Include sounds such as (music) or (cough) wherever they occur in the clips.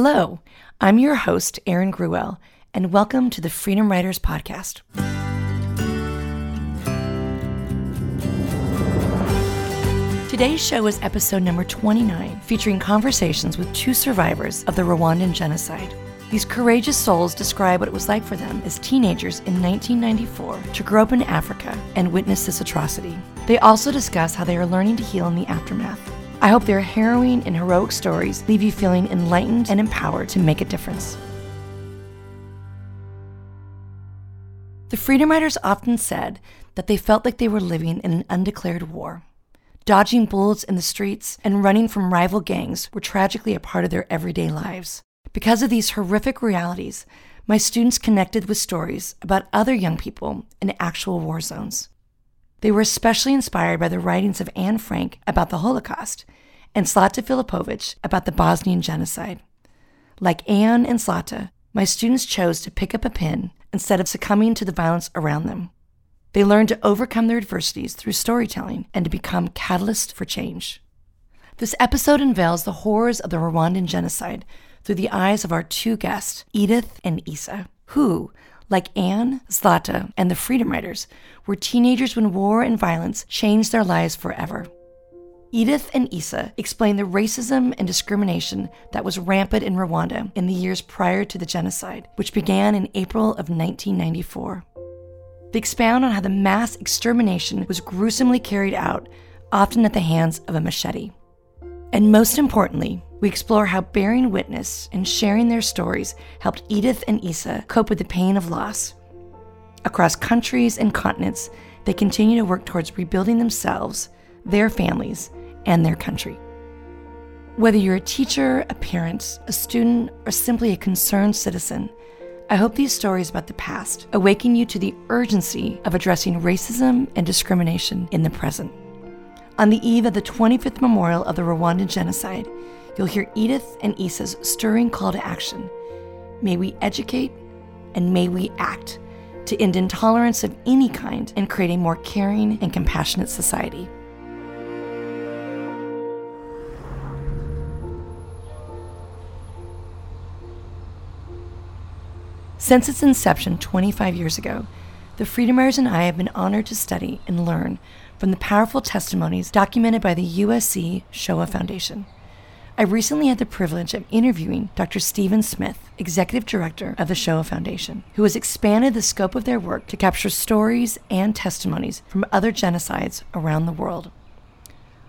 Hello, I'm your host, Erin Gruwell, and welcome to the Freedom Writers Podcast. Today's show is episode number 29, featuring conversations with two survivors of the Rwandan genocide. These courageous souls describe what it was like for them as teenagers in 1994 to grow up in Africa and witness this atrocity. They also discuss how they are learning to heal in the aftermath. I hope their harrowing and heroic stories leave you feeling enlightened and empowered to make a difference. The Freedom Writers often said that they felt like they were living in an undeclared war. Dodging bullets in the streets and running from rival gangs were tragically a part of their everyday lives. Because of these horrific realities, my students connected with stories about other young people in actual war zones. They were especially inspired by the writings of Anne Frank about the Holocaust and Zlata Filipovic about the Bosnian genocide. Like Anne and Zlata, my students chose to pick up a pen instead of succumbing to the violence around them. They learned to overcome their adversities through storytelling and to become catalysts for change. This episode unveils the horrors of the Rwandan genocide through the eyes of our two guests, Edith and Isa, who, like Anne, Zlata, and the Freedom Writers, were teenagers when war and violence changed their lives forever. Edith and Isa explain the racism and discrimination that was rampant in Rwanda in the years prior to the genocide, which began in April of 1994. They expound on how the mass extermination was gruesomely carried out, often at the hands of a machete. And most importantly, we explore how bearing witness and sharing their stories helped Edith and Isa cope with the pain of loss. Across countries and continents, they continue to work towards rebuilding themselves, their families, and their country. Whether you're a teacher, a parent, a student, or simply a concerned citizen, I hope these stories about the past awaken you to the urgency of addressing racism and discrimination in the present. On the eve of the 25th memorial of the Rwandan genocide, you'll hear Edith and Isa's stirring call to action. May we educate and may we act to end intolerance of any kind and create a more caring and compassionate society. Since its inception 25 years ago, the Freedom Writers and I have been honored to study and learn from the powerful testimonies documented by the USC Shoah Foundation. I recently had the privilege of interviewing Dr. Stephen Smith, Executive Director of the Shoah Foundation, who has expanded the scope of their work to capture stories and testimonies from other genocides around the world.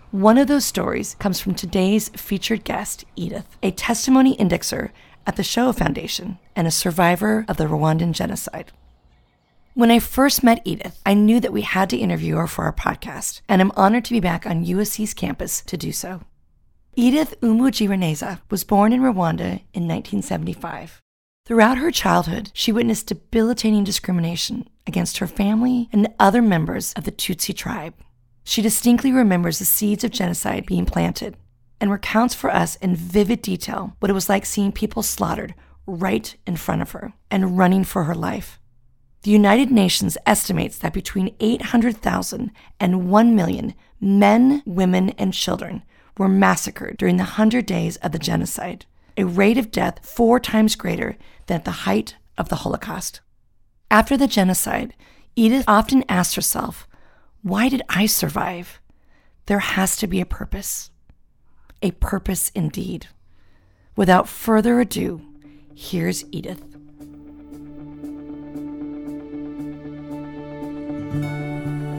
One of those stories comes from today's featured guest, Edith, a testimony indexer at the Shoah Foundation and a survivor of the Rwandan genocide. When I first met Edith, I knew that we had to interview her for our podcast, and I'm honored to be back on USC's campus to do so. Edith Umugiraneza was born in Rwanda in 1975. Throughout her childhood, she witnessed debilitating discrimination against her family and other members of the Tutsi tribe. She distinctly remembers the seeds of genocide being planted and recounts for us in vivid detail what it was like seeing people slaughtered right in front of her and running for her life. The United Nations estimates that between 800,000 and 1 million men, women, and children were massacred during the 100 days of the genocide, a rate of death four times greater than at the height of the Holocaust. After the genocide, Edith often asked herself, Why did I survive? There has to be a purpose a purpose indeed. Without further ado, here's Edith.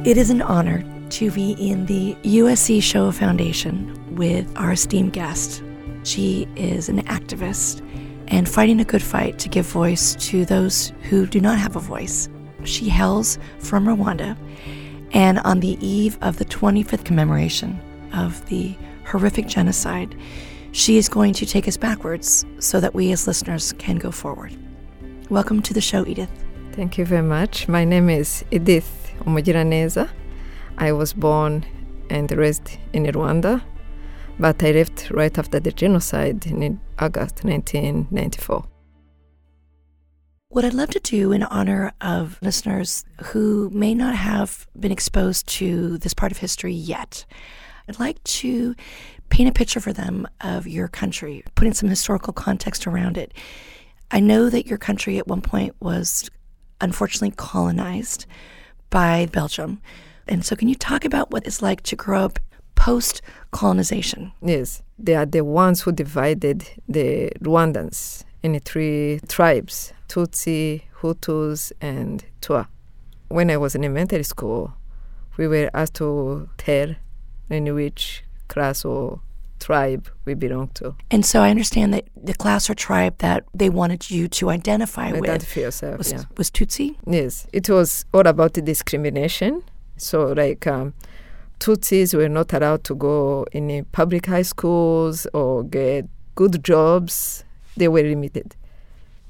It is an honor to be in the USC Shoah Foundation with our esteemed guest. She is an activist and fighting a good fight to give voice to those who do not have a voice. She hails from Rwanda, and on the eve of the 25th commemoration of the horrific genocide, she is going to take us backwards so that we as listeners can go forward. Welcome to the show, Edith. Thank you very much. My name is Edith Umugiraneza. I was born and raised in Rwanda, but I left right after the genocide in August 1994. What I'd love to do in honor of listeners who may not have been exposed to this part of history yet I'd like to paint a picture for them of your country, putting some historical context around it. I know that your country at one point was unfortunately colonized by Belgium. And so, can you talk about what it's like to grow up post colonization? Yes, they are the ones who divided the Rwandans in three tribes Tutsi, Hutus, and Twa. When I was in elementary school, we were asked to tell in which class or tribe we belong to. And so I understand that the class or tribe that they wanted you to identify, Identify with yourself, was, yeah. was Tutsi. Yes, it was all about the discrimination. So, like, um, Tutsis were not allowed to go in public high schools or get good jobs. They were limited.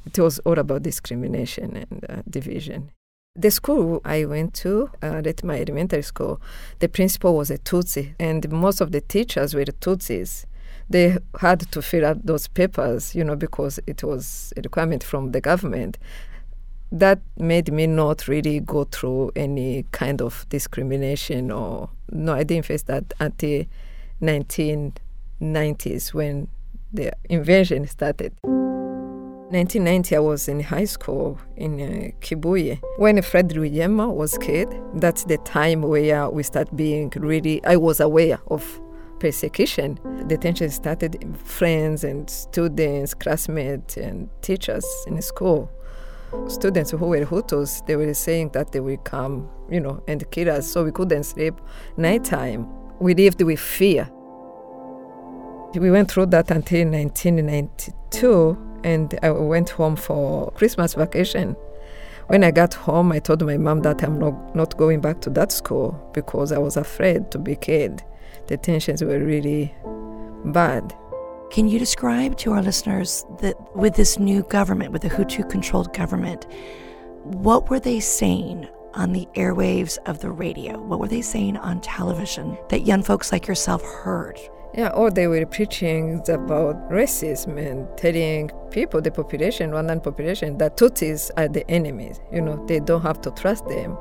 It was all about discrimination and uh, division. The school I went to, uh, at my elementary school, the principal was a Tutsi, and most of the teachers were Tutsis. They had to fill out those papers, you know, because it was a requirement from the government. That made me not really go through any kind of discrimination or no, I didn't face that until 1990s when the invasion started. 1990, I was in high school in uh, Kibuye. When Fred Rwigema was killed, that's the time where we start being really, I was aware of persecution. The tension started friends and students, classmates, and teachers in school. Students who were Hutus, they were saying that they will come, you know, and kill us, so we couldn't sleep nighttime. We lived with fear. We went through that until 1992, and I went home for Christmas vacation. When I got home, I told my mom that I'm not, not going back to that school because I was afraid to be killed. The tensions were really bad. Can you describe to our listeners that with this new government, with the Hutu controlled government, what were they saying on the airwaves of the radio? What were they saying on television that young folks like yourself heard? Yeah, or they were preaching about racism and telling people, the population, Rwandan population, that Tutsis are the enemies. You know, they don't have to trust them.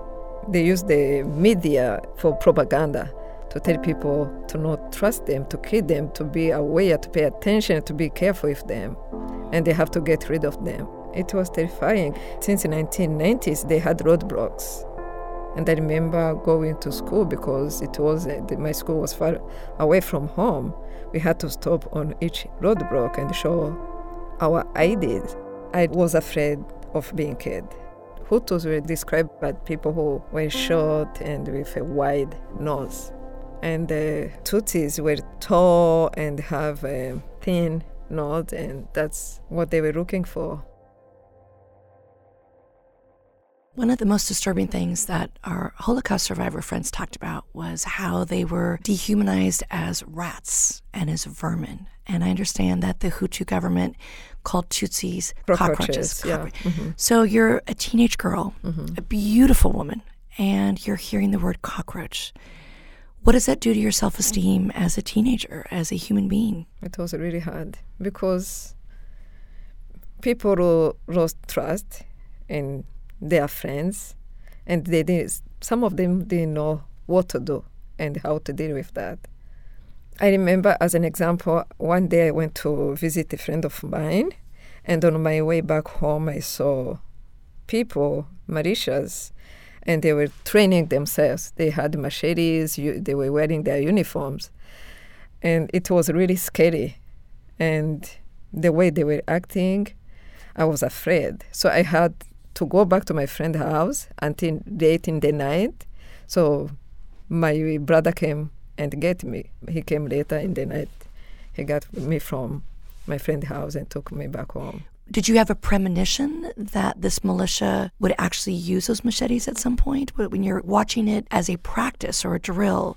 They use the media for propaganda to tell people to not trust them, to kill them, to be aware, to pay attention, to be careful with them. And they have to get rid of them. It was terrifying. Since the 1990s, they had roadblocks. And I remember going to school because it was uh, my school was far away from home. We had to stop on each roadblock and show our IDs. I was afraid of being killed. Hutus were described as people who were short and with a wide nose. And the Tutsis were tall and have a thin nose, and that's what they were looking for. One of the most disturbing things that our Holocaust survivor friends talked about was how they were dehumanized as rats and as vermin. And I understand that the Hutu government called Tutsis cockroaches. Cockroaches, yeah. Cockro- mm-hmm. So you're a teenage girl, mm-hmm. a beautiful woman, and you're hearing the word cockroach. What does that do to your self esteem as a teenager, as a human being? It was really hard because people lost trust in their friends, and they did, some of them didn't know what to do and how to deal with that. I remember, as an example, one day I went to visit a friend of mine, and on my way back home, I saw people, militias, and they were training themselves. They had machetes, you, they were wearing their uniforms, and it was really scary. And the way they were acting, I was afraid. So I had to go back to my friend's house until late in the night. So my brother came and get me. He came later in the night. He got me from my friend's house and took me back home. Did you have a premonition that this militia would actually use those machetes at some point? When you're watching it as a practice or a drill,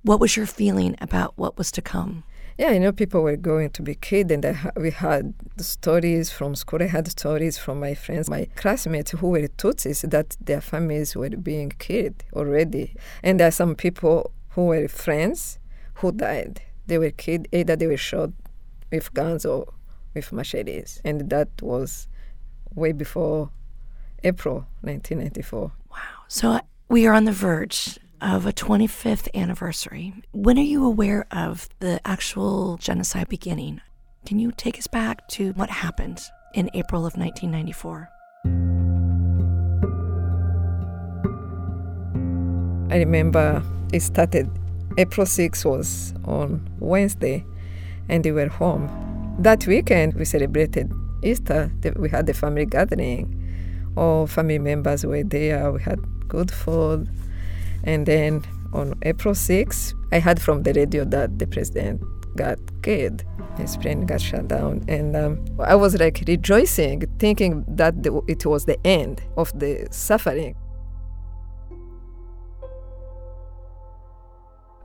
what was your feeling about what was to come? Yeah, I know people were going to be killed, and we had stories from school. I had stories from my friends, my classmates who were Tutsis, that their families were being killed already. And there are some people who were friends who died. They were killed, either they were shot with guns or with machetes. And that was way before April 1994. Wow. So uh, we are on the verge of a 25th anniversary. When are you aware of the actual genocide beginning? Can you take us back to what happened in April of 1994? I remember it started, April 6 was on Wednesday, and we were home. That weekend, we celebrated Easter. We had a family gathering. All family members were there. We had good food. And then on April 6, I heard from the radio that the president got killed. His plane got shut down. And um, I was like rejoicing, thinking that the, it was the end of the suffering.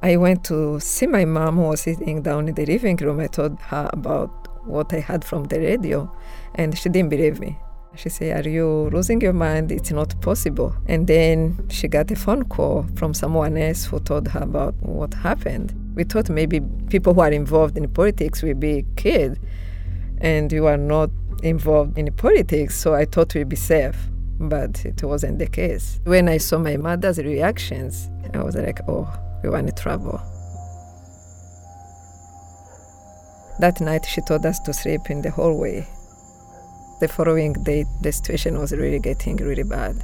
I went to see my mom who was sitting down in the living room. I told her about what I had from the radio, and she didn't believe me. She said, Are you losing your mind? It's not possible. And then she got a phone call from someone else who told her about what happened. We thought maybe people who are involved in politics will be killed, and you are not involved in politics, so I thought we'd be safe. But it wasn't the case. When I saw my mother's reactions, I was like, Oh, we in trouble. That night, she told us to sleep in the hallway. The following day, the situation was really getting really bad.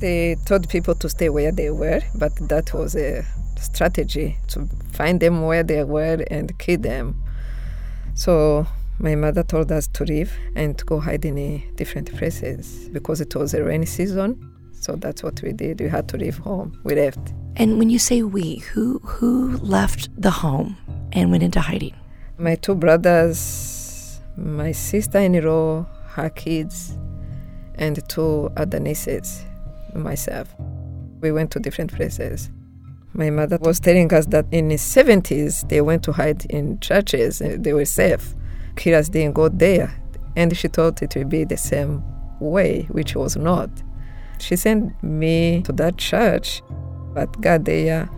They told people to stay where they were, but that was a strategy to find them where they were and kill them. So my mother told us to leave and to go hide in different places because it was a rainy season. So that's what we did. We had to leave home. We left. And when you say we, who who left the home and went into hiding? My two brothers, my sister-in-law, her kids, and two other nieces, myself. We went to different places. My mother was telling us that in the 70s they went to hide in churches and they were safe. Killers didn't go there. And she thought it would be the same way, which was not. She sent me to that church but got there,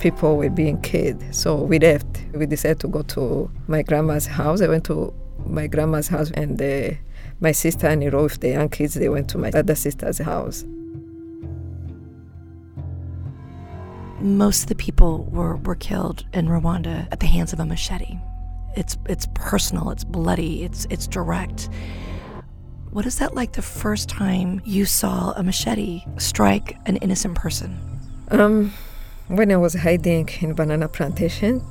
people were being killed. So we left. We decided to go to my grandma's house. I went to my grandma's house, and uh, my sister and law with the young kids, they went to my other sister's house. Most of the people were, were killed in Rwanda at the hands of a machete. It's, it's personal, it's bloody, it's, it's direct. What is that like the first time you saw a machete strike an innocent person? Um, when I was hiding in banana plantation,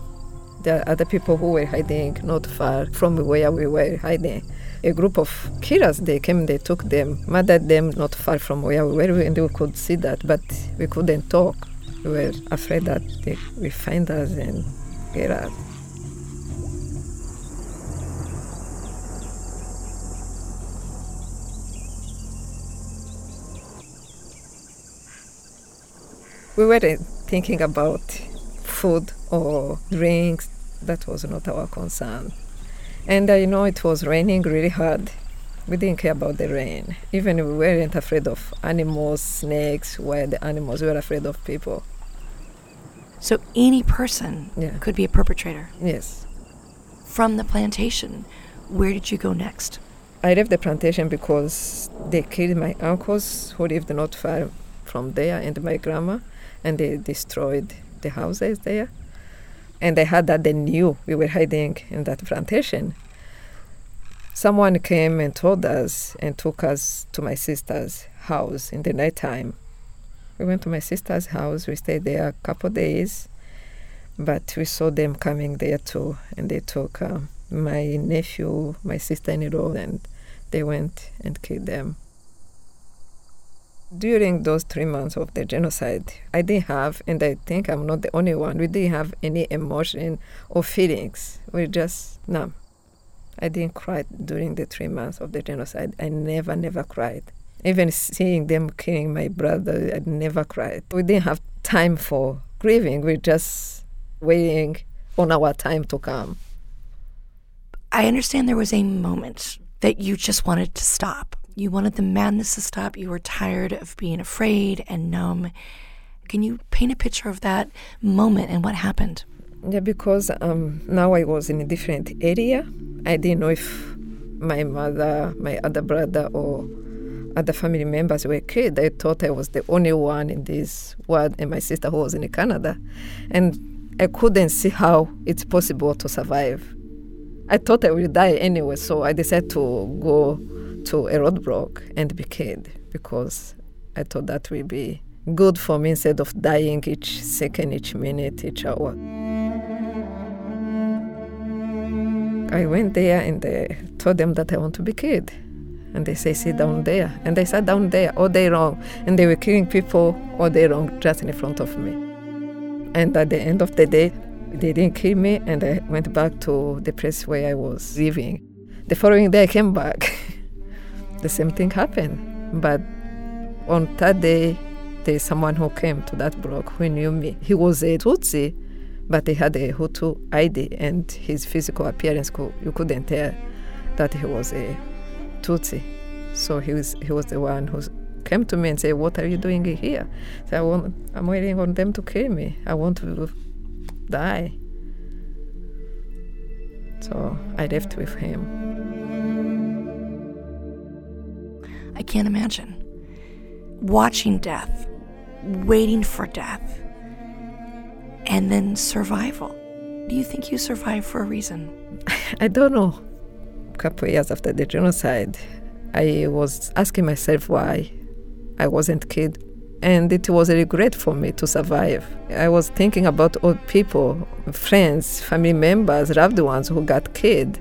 there are other people who were hiding not far from where we were hiding. A group of killers, they came, they took them, murdered them not far from where we were, and we could see that, but we couldn't talk. We were afraid that they will find us and get us. we weren't thinking about food or drinks. That was not our concern. And I know it was raining really hard. We didn't care about the rain. Even we weren't afraid of animals, snakes, where the animals, we were afraid of people. So any person Yeah. could be a perpetrator. Yes. From the plantation, where did you go next? I left the plantation because they killed my uncles who lived not far from there and my grandma, and they destroyed the houses there. And they had that they knew we were hiding in that plantation. Someone came and told us and took us to my sister's house in the nighttime. We went to my sister's house. We stayed there a couple days, but we saw them coming there too, and they took um, my nephew, my sister-in-law, and they went and killed them. During those three months of the genocide, I didn't have, and I think I'm not the only one, we didn't have any emotion or feelings. We just numb. I didn't cry during the three months of the genocide. I never, never cried. Even seeing them killing my brother, I never cried. We didn't have time for grieving. We're just waiting on our time to come. I understand there was a moment that you just wanted to stop. You wanted the madness to stop. You were tired of being afraid and numb. Can you paint a picture of that moment and what happened? Yeah, because um, now I was in a different area. I didn't know if my mother, my other brother, or other family members were killed. They thought I was the only one in this world, and my sister who was in Canada. And I couldn't see how it's possible to survive. I thought I would die anyway, so I decided to go to a roadblock and be killed because I thought that would be good for me instead of dying each second, each minute, each hour. I went there and I told them that I want to be killed. And they say, sit down there. And I sat down there all day long. And they were killing people all day long just in front of me. And at the end of the day, they didn't kill me. And I went back to the place where I was living. The following day, I came back. (laughs) the same thing happened. But on that day, there's someone who came to that block who knew me. He was a Tutsi, but he had a Hutu ID, and his physical appearance, you couldn't tell that he was a Tutsi. So he was, he was the one who came to me and said, What are you doing here? So I want, I'm waiting on them to kill me. I want to die. So I left with him. I can't imagine. Watching death, waiting for death, and then survival. Do you think you survived for a reason? (laughs) I don't know. A couple of years after the genocide, I was asking myself why I wasn't killed. And it was a regret for me to survive. I was thinking about old people, friends, family members, loved ones who got killed.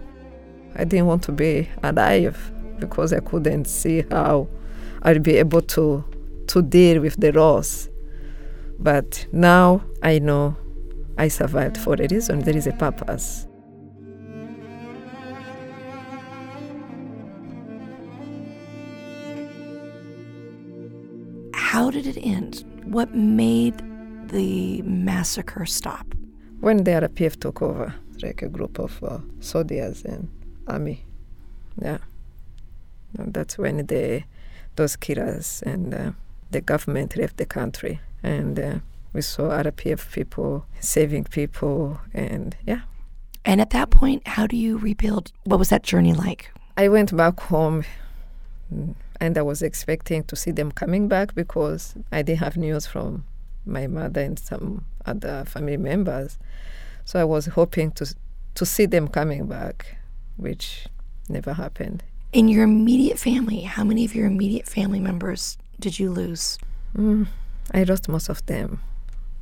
I didn't want to be alive because I couldn't see how I'd be able to, to deal with the loss. But now I know I survived for a reason, there is a purpose. How did it end? What made the massacre stop? When the RPF took over, like a group of uh, soldiers and army, yeah, that's when the those killers and uh, the government left the country, and uh, we saw RPF people saving people, and yeah. And at that point, how do you rebuild? What was that journey like? I went back home and I was expecting to see them coming back because I didn't have news from my mother and some other family members. So I was hoping to to see them coming back, which never happened. In your immediate family, how many of your immediate family members did you lose? Mm, I lost most of them.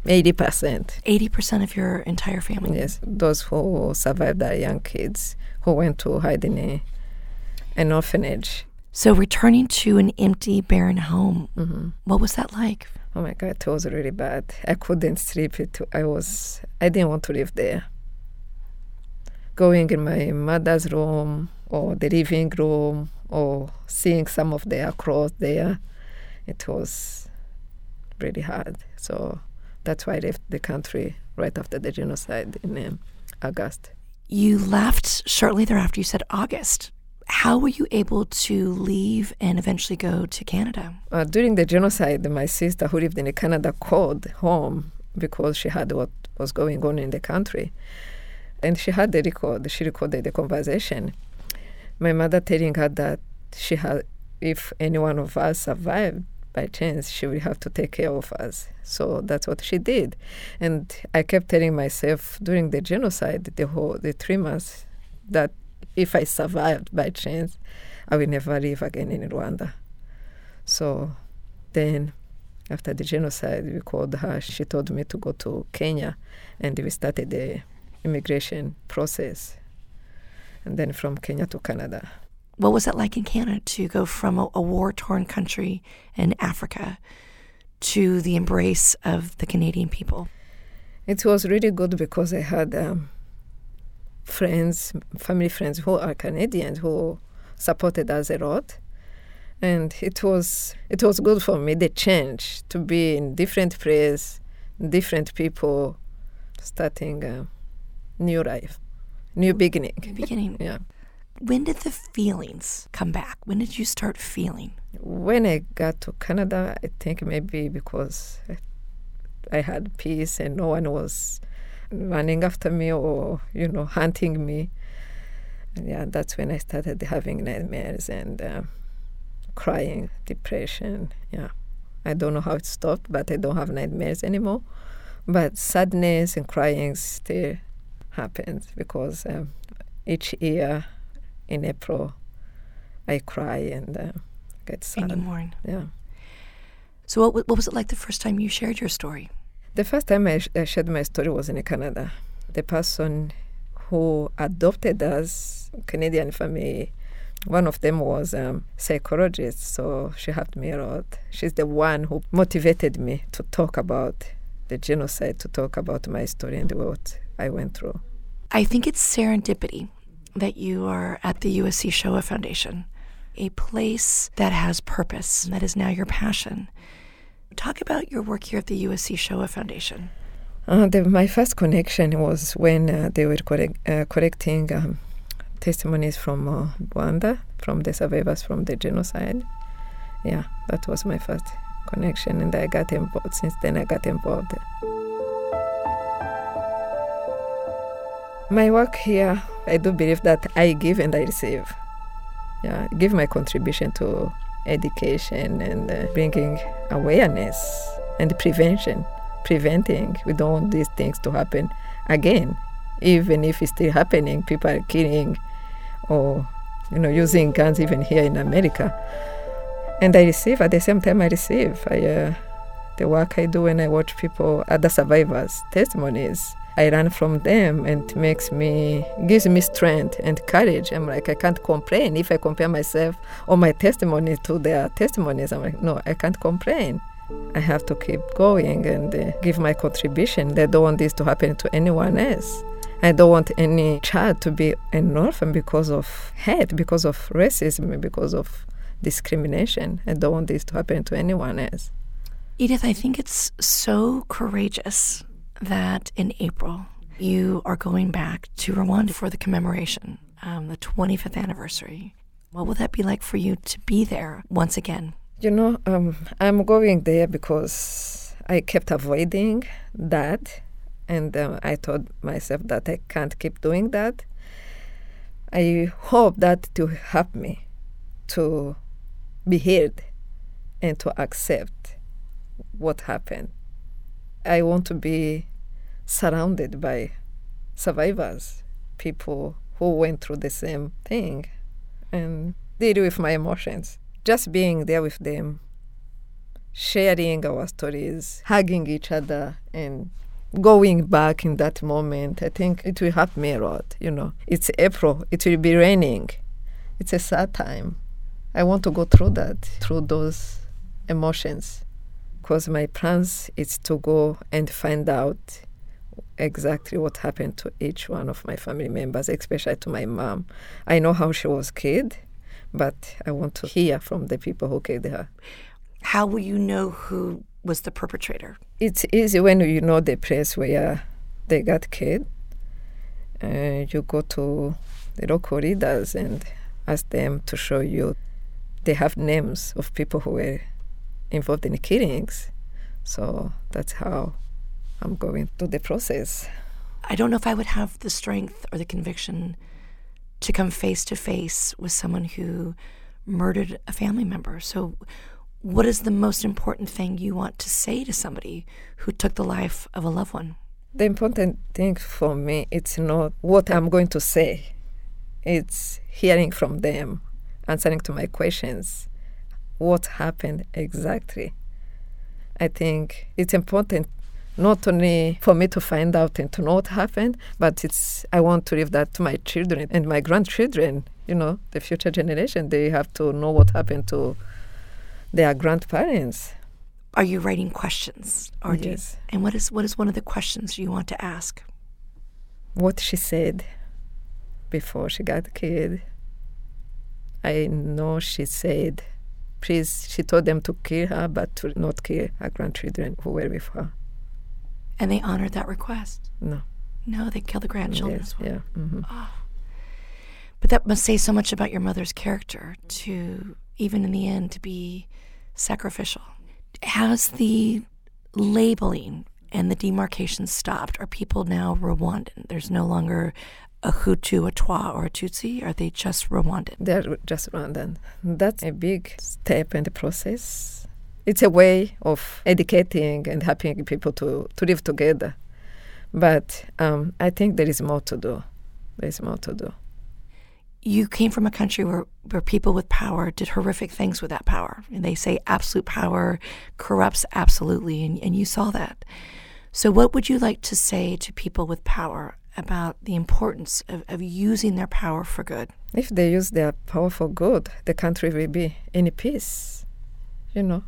80%. 80% of your entire family? Yes. Those who survived are young kids who went to hide in a, an orphanage. So returning to an empty, barren home, mm-hmm. what was that like? Oh my God, it was really bad. I couldn't sleep. It, I was, I didn't want to live there. Going in my mother's room or the living room or seeing some of their clothes there, it was really hard. So that's why I left the country right after the genocide in um, August. You left shortly thereafter. You said August. How were you able to leave and eventually go to Canada? Uh, during the genocide, my sister who lived in Canada called home because she had what was going on in the country. And she had the record, she recorded the conversation. My mother telling her that she had, if any one of us survived by chance, she would have to take care of us. So that's what she did. And I kept telling myself during the genocide, the whole, the three months, that if I survived by chance, I will never live again in Rwanda. So then, after the genocide, we called her. She told me to go to Kenya, and we started the immigration process. And then from Kenya to Canada. What was it like in Canada to go from a, a war torn country in Africa to the embrace of the Canadian people? It was really good because I had um, friends, family friends who are Canadians who supported us a lot. And it was it was good for me the change to be in different place, different people, starting a new life, new beginning. New beginning. (laughs) yeah. When did the feelings come back? When did you start feeling? When I got to Canada, I think maybe because I had peace and no one was running after me or you know hunting me. And yeah, that's when I started having nightmares and uh, crying, depression. Yeah. I don't know how it stopped, but I don't have nightmares anymore. But sadness and crying still happens because um, each year in April, I cry and uh, get sad. And mourn. Yeah. So, what, what was it like the first time you shared your story? The first time I, sh- I shared my story was in Canada. The person who adopted us, Canadian family, one of them was a um, psychologist, so she helped me a lot. She's the one who motivated me to talk about the genocide, to talk about my story and what I went through. I think it's serendipity that you are at the USC Shoah Foundation, a place that has purpose, that is now your passion. Talk about your work here at the USC Shoah Foundation. Uh, the, my first connection was when uh, they were correct, uh, correcting um, testimonies from uh, Rwanda, from the survivors from the genocide. Yeah, that was my first connection, and I got involved. Since then, I got involved. My work here, I do believe that I give and I receive. Yeah, give my contribution to education and uh, bringing awareness and prevention, preventing. We don't want these things to happen again. Even if it's still happening, people are killing or you know using guns even here in America. And I receive at the same time I receive. I, uh, the work I do and I watch people, other survivors' testimonies I learn from them and it makes me gives me strength and courage. I'm like I can't complain if I compare myself or my testimony to their testimonies. I'm like no, I can't complain. I have to keep going and uh, give my contribution. They don't want this to happen to anyone else. I don't want any child to be an orphan because of hate, because of racism, because of discrimination. I don't want this to happen to anyone else. Edith, I think it's so courageous that in April you are going back to Rwanda for the commemoration, um, the 25th anniversary. What will that be like for you to be there once again? You know, um, I'm going there because I kept avoiding that. And uh, I told myself that I can't keep doing that. I hope that to help me to be heard and to accept what happened I want to be surrounded by survivors, people who went through the same thing, and deal with my emotions. Just being there with them, sharing our stories, hugging each other, and going back in that moment, I think it will help me a lot. You know, it's April, it will be raining. It's a sad time. I want to go through that, through those emotions because my plans is to go and find out exactly what happened to each one of my family members, especially to my mom. I know how she was killed, but I want to hear from the people who killed her. How will you know who was the perpetrator? It's easy when you know the place where they got killed. Uh, you go to the local leaders and ask them to show you. They have names of people who were involved in the killings. So that's how I'm going through the process. I don't know if I would have the strength or the conviction to come face to face with someone who murdered a family member. So, what is the most important thing you want to say to somebody who took the life of a loved one? The important thing for me it's not what I'm going to say. It's hearing from them, answering to my questions, what happened exactly. I think it's important not only for me to find out and to know what happened, but it's I want to leave that to my children and my grandchildren. You know, the future generation. They have to know what happened to their grandparents. Are you writing questions? Or yes. You, and what is what is one of the questions you want to ask? What she said before she got killed. I know she said please, she told them to kill her, but to not kill her grandchildren who were with her. And they honored that request? No. No, they killed the grandchildren yes, as well. Yeah. Mm-hmm. Oh. But that must say so much about your mother's character to, even in the end, to be sacrificial. Has the labeling and the demarcation stopped? Are people now Rwandan? There's no longer a Hutu, a Twa, or a Tutsi? Are they just Rwandan? They're just Rwandan. That's a big step in the process. It's a way of educating and helping people to, to live together. But um, I think there is more to do. There is more to do. You came from a country where, where people with power did horrific things with that power. And they say absolute power corrupts absolutely, and, and you saw that. So, what would you like to say to people with power about the importance of, of using their power for good? If they use their power for good, the country will be in peace. You know,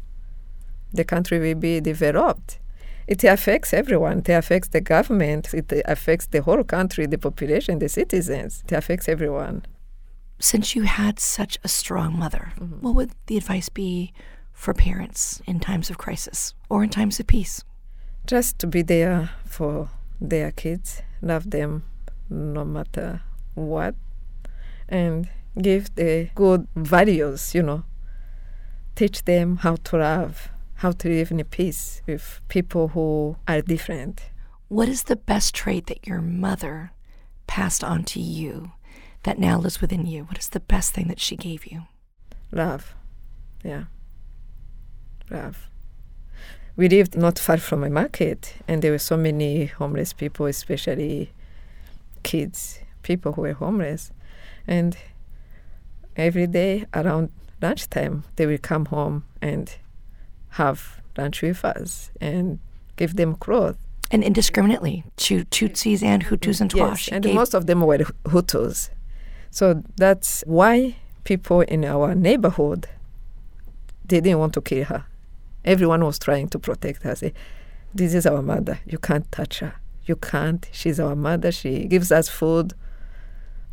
the country will be developed. It affects everyone. It affects the government. It affects the whole country, the population, the citizens. It affects everyone. Since you had such a strong mother, mm-hmm. what would the advice be for parents in times of crisis or in times of peace? Just to be there for their kids, love them no matter what, and give the good values, you know. Teach them how to love, how to live in peace with people who are different. What is the best trait that your mother passed on to you that now lives within you? What is the best thing that she gave you? Love. Yeah. Love we lived not far from a market, and there were so many homeless people, especially kids, people who were homeless. And every day around lunchtime, they will come home and have lunch with us and give them clothes. And indiscriminately to Tutsis and Hutus and Twa. Yes, and most of them were Hutus. So that's why people in our neighborhood they didn't want to kill her. Everyone was trying to protect her. Say, this is our mother. You can't touch her. You can't. She's our mother. She gives us food.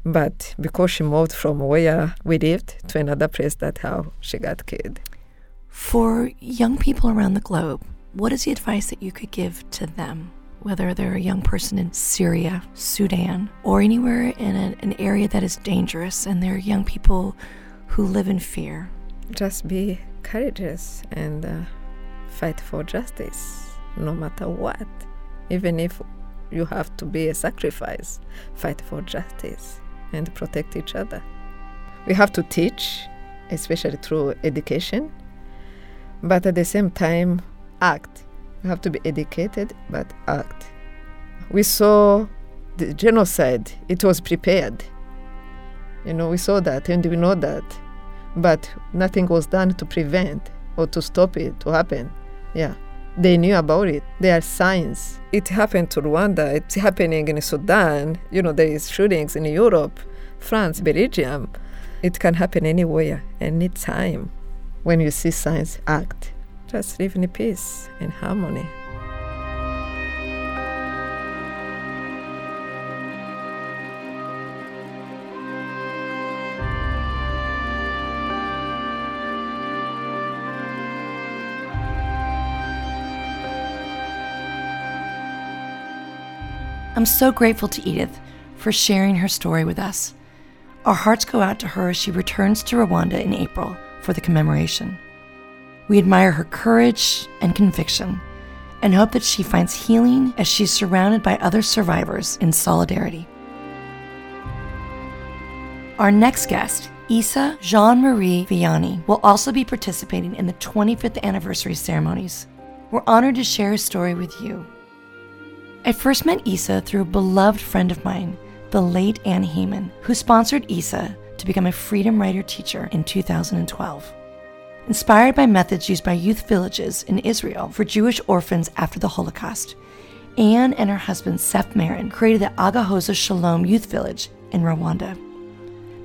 But because she moved from where we lived to another place, that's how she got killed. For young people around the globe, what is the advice that you could give to them? Whether they're a young person in Syria, Sudan, or anywhere in a, an area that is dangerous and they're young people who live in fear? Just be courageous and uh, fight for justice no matter what. Even if you have to be a sacrifice, fight for justice and protect each other. We have to teach, especially through education, but at the same time, act. We have to be educated, but act. We saw the genocide, it was prepared. You know, we saw that and we know that, but nothing was done to prevent or to stop it to happen. Yeah. They knew about it. There are signs. It happened to Rwanda. It's happening in Sudan. You know, there is shootings in Europe, France, Belgium. It can happen anywhere, anytime. When you see signs, act. Just live in peace and harmony. I'm so grateful to Edith for sharing her story with us. Our hearts go out to her as she returns to Rwanda in April for the commemoration. We admire her courage and conviction and hope that she finds healing as she's surrounded by other survivors in solidarity. Our next guest, Isa Jean Marie Vianney, will also be participating in the 25th anniversary ceremonies. We're honored to share his story with you I first met Isa through a beloved friend of mine, the late Anne Heyman, who sponsored Isa to become a Freedom Writer teacher in 2012. Inspired by methods used by youth villages in Israel for Jewish orphans after the Holocaust, Anne and her husband Seth Merrin created the Agahozo Shalom Youth Village in Rwanda.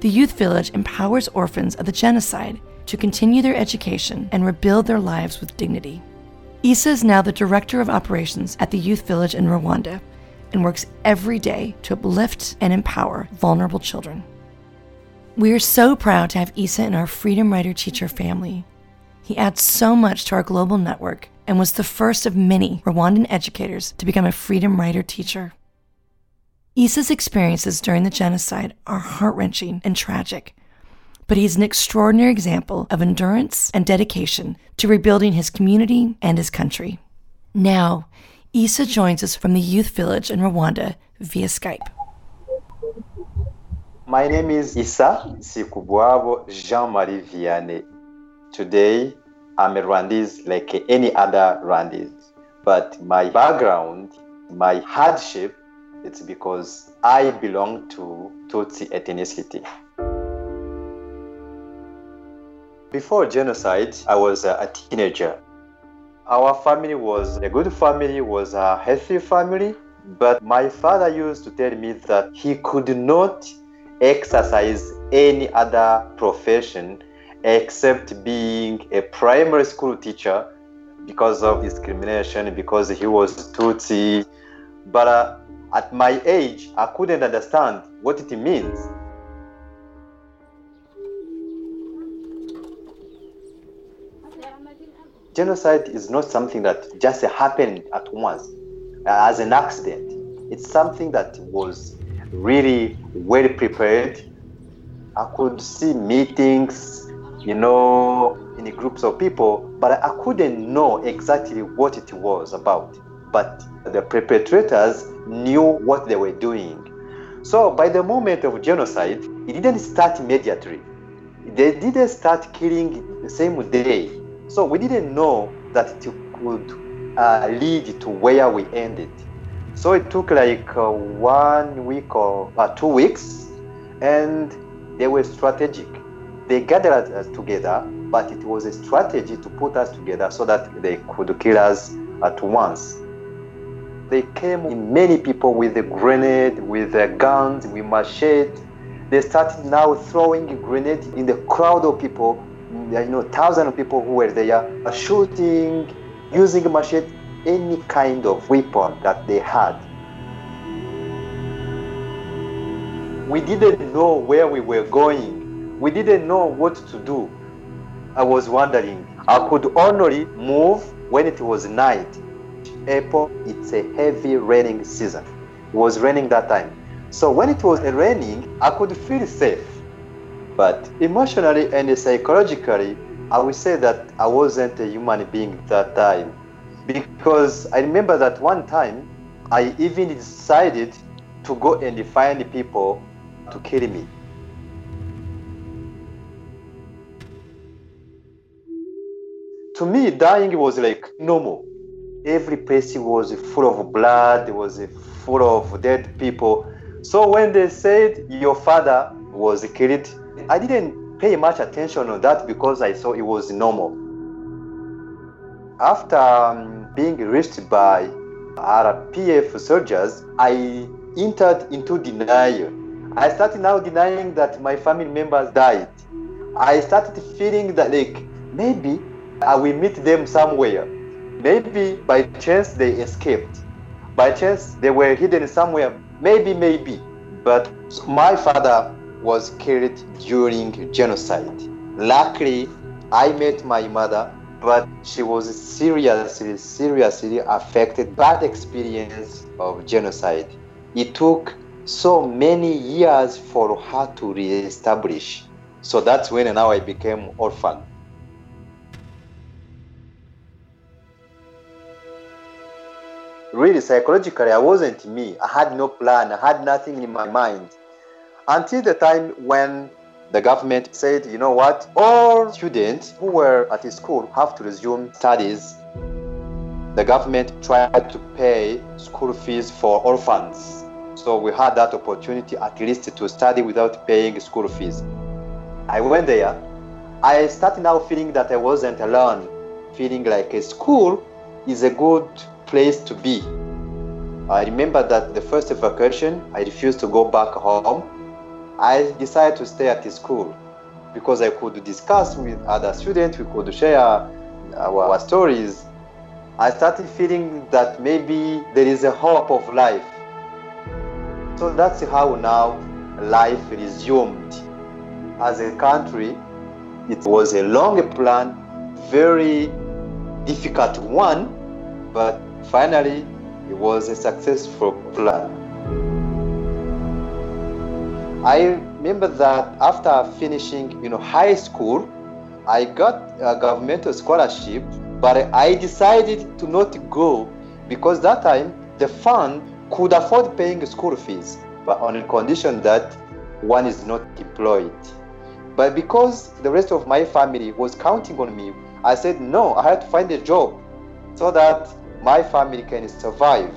The youth village empowers orphans of the genocide to continue their education and rebuild their lives with dignity. Isa is now the Director of Operations at the Youth Village in Rwanda and works every day to uplift and empower vulnerable children. We are so proud to have Isa in our Freedom Writer Teacher family. He adds so much to our global network and was the first of many Rwandan educators to become a Freedom Writer Teacher. Isa's experiences during the genocide are heart wrenching and tragic, but he's an extraordinary example of endurance and dedication to rebuilding his community and his country. Now, Isa joins us from the youth village in Rwanda via Skype. My name is Issa Sikubwabo Jean-Marie Vianney. Today, I'm a Rwandese like any other Rwandese. But my background, my hardship, it's because I belong to Tutsi ethnicity. Before genocide, I was a teenager. Our family was a good family, was a healthy family, but my father used to tell me that he could not exercise any other profession except being a primary school teacher because of discrimination, because he was Tutsi. But uh, at my age, I couldn't understand what it means. Genocide is not something that just happened at once uh, as an accident. It's something that was really well prepared. I could see meetings, you know, in groups of people, but I couldn't know exactly what it was about. But the perpetrators knew what they were doing. So by the moment of genocide, it didn't start immediately. They didn't start killing the same day. So we didn't know that it could uh, lead to where we ended. So it took like uh, one week or uh, two weeks, and they were strategic. They gathered us together, but it was a strategy to put us together so that they could kill us at once. They came in many people with a grenade, with a guns, with machete. They started now throwing a grenade in the crowd of people, you know, thousands of people who were there, shooting, using machete, any kind of weapon that they had. We didn't know where we were going. We didn't know what to do. I was wondering. I could only move when it was night. April, it's a heavy raining season. It was raining that time. So when it was raining, I could feel safe. But emotionally and psychologically, I would say that I wasn't a human being that time. Because I remember that one time, I even decided to go and find people to kill me. To me, dying was like normal. Every place was full of blood, it was full of dead people. So when they said your father was killed, I didn't pay much attention on that because I saw it was normal. After um, being reached by RPF soldiers, I entered into denial. I started now denying that my family members died. I started feeling that like maybe I will meet them somewhere. Maybe by chance they escaped. By chance they were hidden somewhere. Maybe, maybe. But my father was killed during genocide. Luckily, I met my mother, but she was seriously, seriously affected the experience of genocide. It took so many years for her to reestablish. So that's when now I became orphan. Really, psychologically, I wasn't me. I had no plan. I had nothing in my mind. Until the time when the government said, you know what, all students who were at the school have to resume studies. The government tried to pay school fees for orphans. So we had that opportunity at least to study without paying school fees. I went there. I started now feeling that I wasn't alone, feeling like a school is a good place to be. I remember that the first vacation, I refused to go back home. I decided to stay at the school because I could discuss with other students, we could share our, our stories. I started feeling that maybe there is a hope of life. So that's how now life resumed. As a country, it was a long plan, very difficult one, but finally it was a successful plan. I remember that after finishing, you know, high school, I got a governmental scholarship, but I decided to not go because that time the fund could afford paying school fees, but on the condition that one is not employed. But because the rest of my family was counting on me, I said, no, I had to find a job so that my family can survive.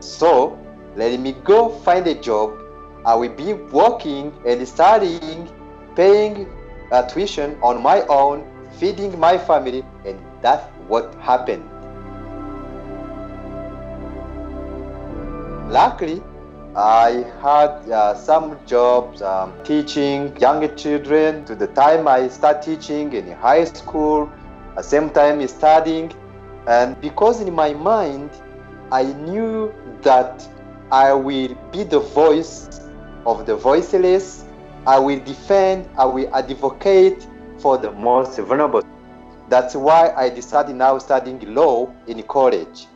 So let me go find a job. I will be working and studying, paying uh, tuition on my own, feeding my family, and that's what happened. Luckily, I had uh, some jobs um, teaching younger children to the time I start teaching in high school, at the same time studying. And because in my mind, I knew that I will be the voice of the voiceless, I will defend, I will advocate for the most vulnerable. That's why I decided now studying law in college.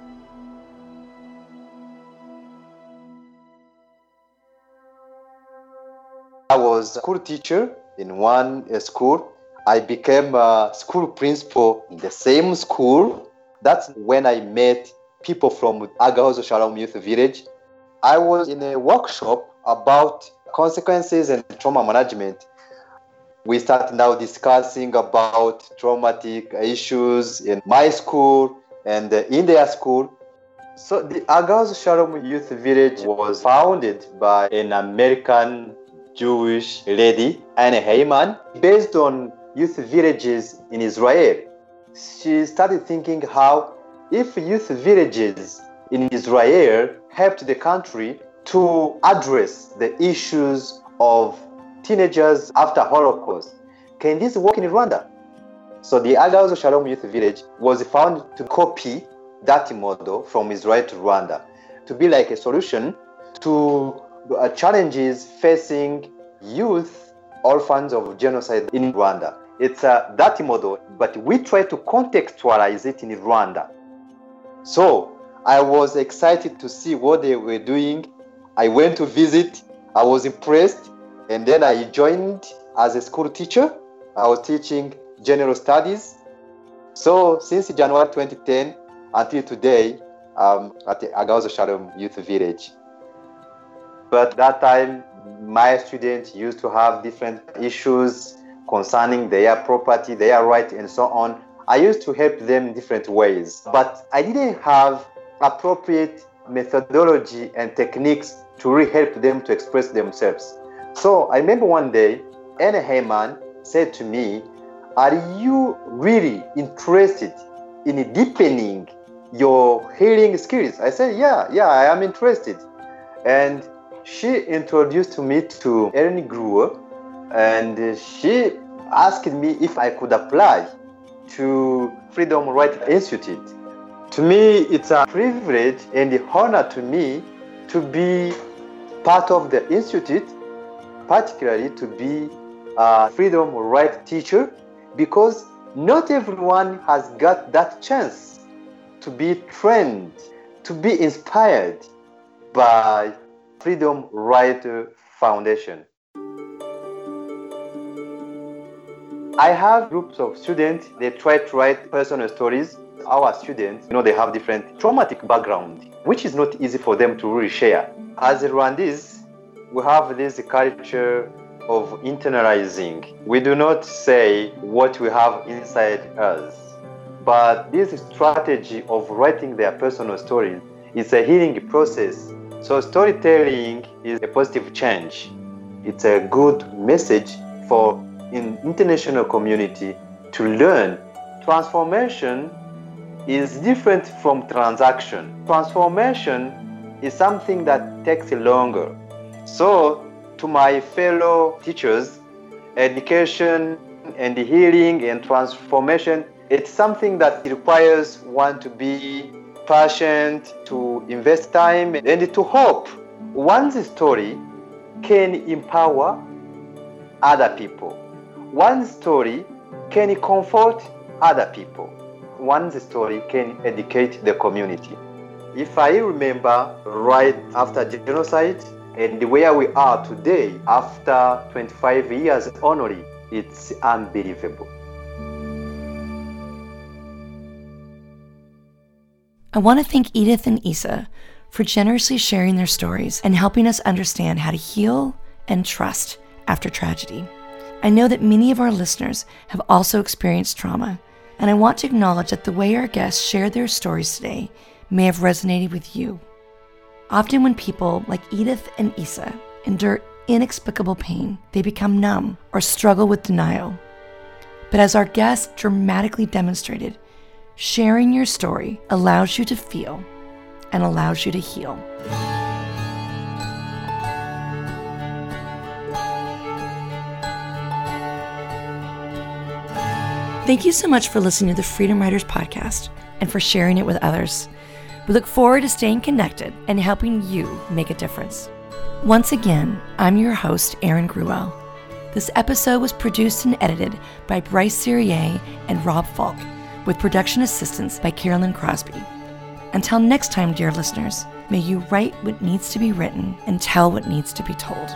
I was a school teacher in one uh, school. I became a school principal in the same school. That's when I met people from Agahozo Shalom Youth Village. I was in a workshop about consequences and trauma management. We start now discussing about traumatic issues in my school and in their school. So the Agahozo Shalom Youth Village was founded by an American Jewish lady, Anne Heyman, based on youth villages in Israel. She started thinking how if youth villages in Israel helped the country to address the issues of teenagers after Holocaust, can this work in Rwanda? So the Agahozo Shalom Youth Village was found to copy that model from Israel to Rwanda to be like a solution to uh, challenges facing youth orphans of genocide in Rwanda. It's a dirty model, but we try to contextualize it in Rwanda. So I was excited to see what they were doing. I went to visit, I was impressed, and then I joined as a school teacher. I was teaching general studies. So since January 2010 until today, um, at the Agahozo Shalom Youth Village. But that time, my students used to have different issues concerning their property, their right, and so on. I used to help them in different ways, but I didn't have appropriate methodology and techniques to really help them to express themselves. So I remember one day, Anne Heyman said to me, Are you really interested in deepening your healing skills? I said, Yeah, yeah, I am interested. And she introduced me to Erin Gruwell and she asked me if I could apply to Freedom Right Institute. To me, it's a privilege and an honor to me to be part of the institute, particularly to be a Freedom Right teacher, because not everyone has got that chance to be trained, to be inspired by Freedom Right Foundation. I have groups of students, they try to write personal stories. Our students, you know, they have different traumatic background, which is not easy for them to really share. As Rwandese, we have this culture of internalizing. We do not say what we have inside us. But this strategy of writing their personal stories is a healing process. So storytelling is a positive change. It's a good message for in international community to learn transformation is different from transaction. Transformation is something that takes longer. So, to my fellow teachers, education and healing and transformation, it's something that requires one to be patient, to invest time, and to hope. One's story can empower other people. One story can comfort other people. One story can educate the community. If I remember right after genocide and the where we are today, after 25 years only, it's unbelievable. I want to thank Edith and Isa for generously sharing their stories and helping us understand how to heal and trust after tragedy. I know that many of our listeners have also experienced trauma, and I want to acknowledge that the way our guests shared their stories today may have resonated with you. Often, when people like Edith and Isa endure inexplicable pain, they become numb or struggle with denial. But as our guests dramatically demonstrated, sharing your story allows you to feel and allows you to heal. Thank you so much for listening to the Freedom Writers podcast and for sharing it with others. We look forward to staying connected and helping you make a difference. Once again, I'm your host, Erin Gruwell. This episode was produced and edited by Bryce Syrier and Rob Falk, with production assistance by Carolyn Crosby. Until next time, dear listeners, may you write what needs to be written and tell what needs to be told.